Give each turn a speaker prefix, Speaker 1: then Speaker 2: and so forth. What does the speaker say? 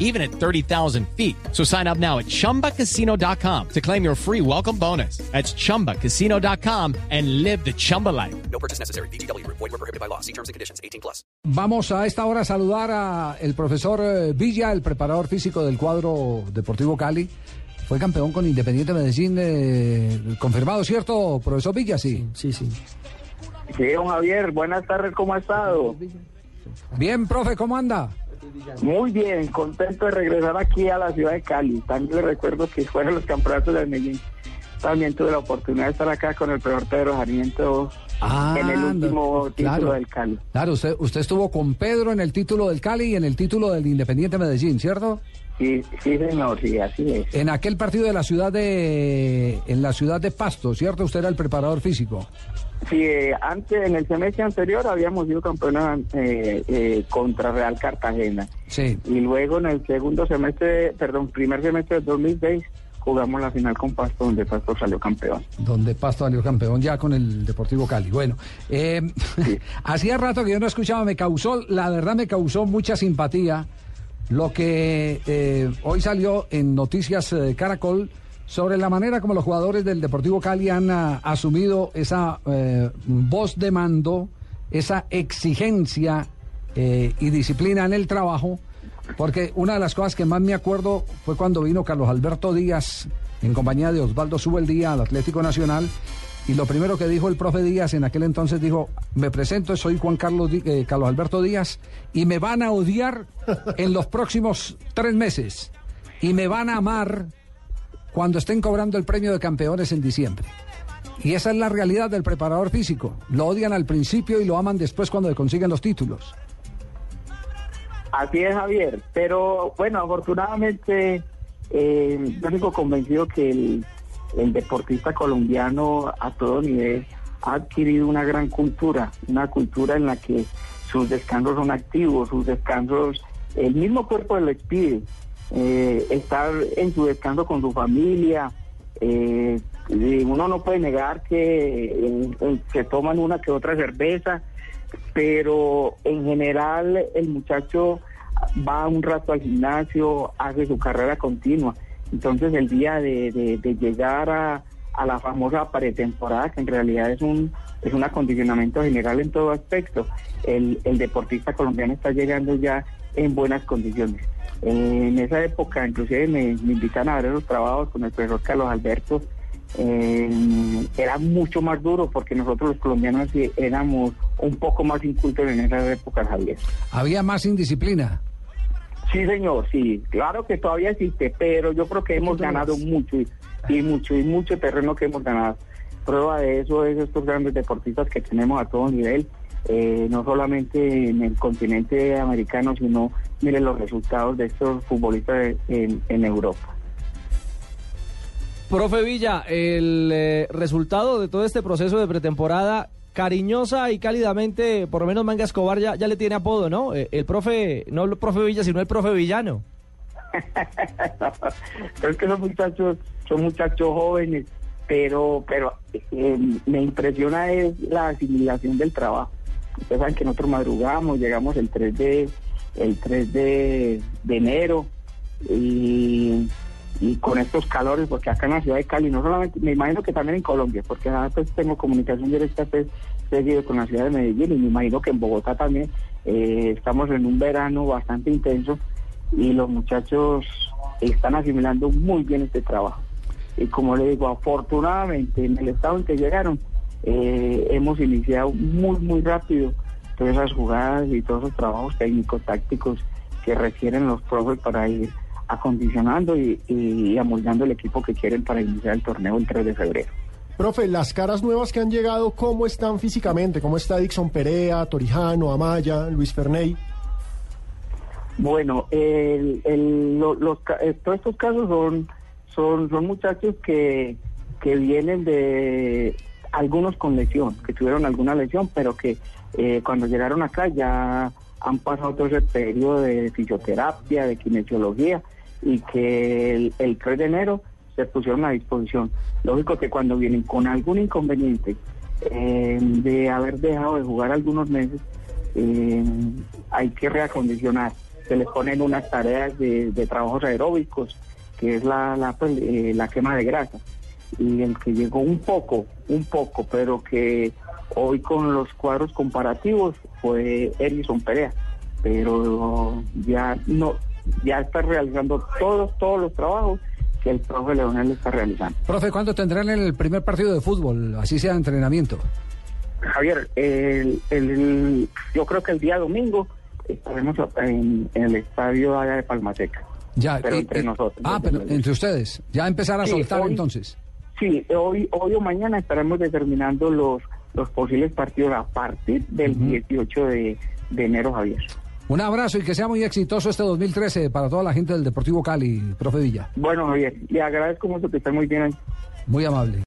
Speaker 1: even at 30,000 feet. So sign up now at chumbacasino.com to claim your free welcome bonus. That's chumbacasino.com and live the Chumba life.
Speaker 2: No purchase necessary. BGW. Void were prohibited by law. See terms and conditions. 18 plus.
Speaker 3: Vamos a esta hora a saludar a el profesor eh, Villa, el preparador físico del cuadro Deportivo Cali. Fue campeón con Independiente Medellín, eh, confirmado, ¿cierto, profesor Villa? Sí.
Speaker 4: Sí, sí.
Speaker 5: Sí, don Javier, buenas tardes, ¿cómo ha estado?
Speaker 3: Bien, profe, ¿cómo anda?
Speaker 5: Muy bien, contento de regresar aquí a la ciudad de Cali. También le recuerdo que fueron los campeonatos de Medellín. También tuve la oportunidad de estar acá con el peor Pedro Sarmiento
Speaker 3: Ah,
Speaker 5: en el último
Speaker 3: no,
Speaker 5: título del Cali.
Speaker 3: Claro, usted, usted estuvo con Pedro en el título del Cali y en el título del Independiente Medellín, ¿cierto?
Speaker 5: Sí, sí, señor, sí, así es.
Speaker 3: En aquel partido de la ciudad de en la ciudad de Pasto, ¿cierto? Usted era el preparador físico.
Speaker 5: Sí, eh, antes, en el semestre anterior habíamos sido campeones eh, eh, contra Real Cartagena.
Speaker 3: Sí.
Speaker 5: Y luego en el segundo semestre, perdón, primer semestre del 2006, jugamos la final con Pasto, donde Pasto salió campeón.
Speaker 3: donde Pasto salió campeón ya con el Deportivo Cali. Bueno, eh, hacía rato que yo no escuchaba, me causó, la verdad me causó mucha simpatía lo que eh, hoy salió en Noticias eh, Caracol sobre la manera como los jugadores del Deportivo Cali han ah, asumido esa eh, voz de mando, esa exigencia y disciplina en el trabajo, porque una de las cosas que más me acuerdo fue cuando vino Carlos Alberto Díaz en compañía de Osvaldo Subeldía al Atlético Nacional. Y lo primero que dijo el profe Díaz en aquel entonces dijo, me presento, soy Juan Carlos, eh, Carlos Alberto Díaz y me van a odiar en los próximos tres meses y me van a amar cuando estén cobrando el premio de campeones en diciembre. Y esa es la realidad del preparador físico. Lo odian al principio y lo aman después cuando consiguen los títulos.
Speaker 5: Así es, Javier. Pero bueno, afortunadamente, eh, yo sigo convencido que el, deportista colombiano a todo nivel ha adquirido una gran cultura, una cultura en la que sus descansos son activos, sus descansos, el mismo cuerpo les pide eh, estar en su descanso con su familia. eh, uno no puede negar que eh, se toman una que otra cerveza, pero en general el muchacho va un rato al gimnasio, hace su carrera continua. Entonces el día de, llegar a, a la famosa pretemporada, que en realidad es un, es un acondicionamiento general en todo aspecto, el, el deportista colombiano está llegando ya en buenas condiciones. En esa época, inclusive me, me invitan a ver los trabajos con el profesor Carlos Alberto, eh, era mucho más duro porque nosotros los colombianos éramos un poco más incultos en esa época, Javier.
Speaker 3: Había más indisciplina.
Speaker 5: Sí, señor, sí, claro que todavía existe, pero yo creo que hemos ganado mucho y, y mucho y mucho terreno que hemos ganado. Prueba de eso es estos grandes deportistas que tenemos a todo nivel, eh, no solamente en el continente americano, sino miren los resultados de estos futbolistas en, en Europa.
Speaker 4: Profe Villa, el eh, resultado de todo este proceso de pretemporada, cariñosa y cálidamente, por lo menos Manga Escobar ya, le tiene apodo, ¿no? Eh, el profe, no el profe Villa, sino el profe Villano.
Speaker 5: Es que son muchachos, son muchachos jóvenes, pero, pero eh, me impresiona es la asimilación del trabajo. Ustedes saben que nosotros madrugamos, llegamos el 3 de, el 3 de, de enero y, y con estos calores, porque acá en la ciudad de Cali, no solamente, me imagino que también en Colombia, porque ahora pues tengo comunicación directa pues, seguido con la ciudad de Medellín y me imagino que en Bogotá también eh, estamos en un verano bastante intenso y los muchachos están asimilando muy bien este trabajo. Y como le digo, afortunadamente en el estado en que llegaron, eh, hemos iniciado muy, muy rápido todas esas jugadas y todos esos trabajos técnicos, tácticos que requieren los profes para ir acondicionando y, y amoldando el equipo que quieren para iniciar el torneo el 3 de febrero.
Speaker 6: Profe, las caras nuevas que han llegado, ¿cómo están físicamente? ¿Cómo está Dixon Perea, Torijano, Amaya, Luis Ferney?
Speaker 5: Bueno, el, los, eh, todos estos casos son, son, son muchachos que, que vienen de algunos con lesión, que tuvieron alguna lesión, pero que eh, cuando llegaron acá ya han pasado todo ese periodo de fisioterapia, de kinesiología y que el, el 3 de enero se pusieron a disposición. Lógico que cuando vienen con algún inconveniente eh, de haber dejado de jugar algunos meses, eh, hay que reacondicionar. Se les ponen unas tareas de, trabajos aeróbicos, que es la, la, pues, eh, la quema de grasa. Y el que llegó un poco, un poco, pero que hoy con los cuadros comparativos fue Erison Perea. Pero ya no, ya está realizando todos, todos los trabajos que el profe Leonel está realizando.
Speaker 3: Profe, ¿cuándo tendrán el primer partido de fútbol? Así sea entrenamiento.
Speaker 5: Javier, el, el- yo creo que el día domingo estaremos en, en el estadio allá de Palmateca.
Speaker 3: Ya,
Speaker 5: Pero
Speaker 3: eh,
Speaker 5: entre
Speaker 3: eh,
Speaker 5: nosotros.
Speaker 3: Ah, pero entre ustedes. Ya empezar a
Speaker 5: Sí,
Speaker 3: soltar
Speaker 5: hoy-
Speaker 3: entonces.
Speaker 5: Sí, hoy, hoy o mañana estaremos determinando los, los posibles partidos a partir del 18 de, de enero, Javier.
Speaker 3: Un abrazo y que sea muy exitoso este 2013 para toda la gente del Deportivo Cali, profe Villa.
Speaker 5: Bueno, Javier, le agradezco mucho que esté muy bien ahí.
Speaker 3: Muy amable.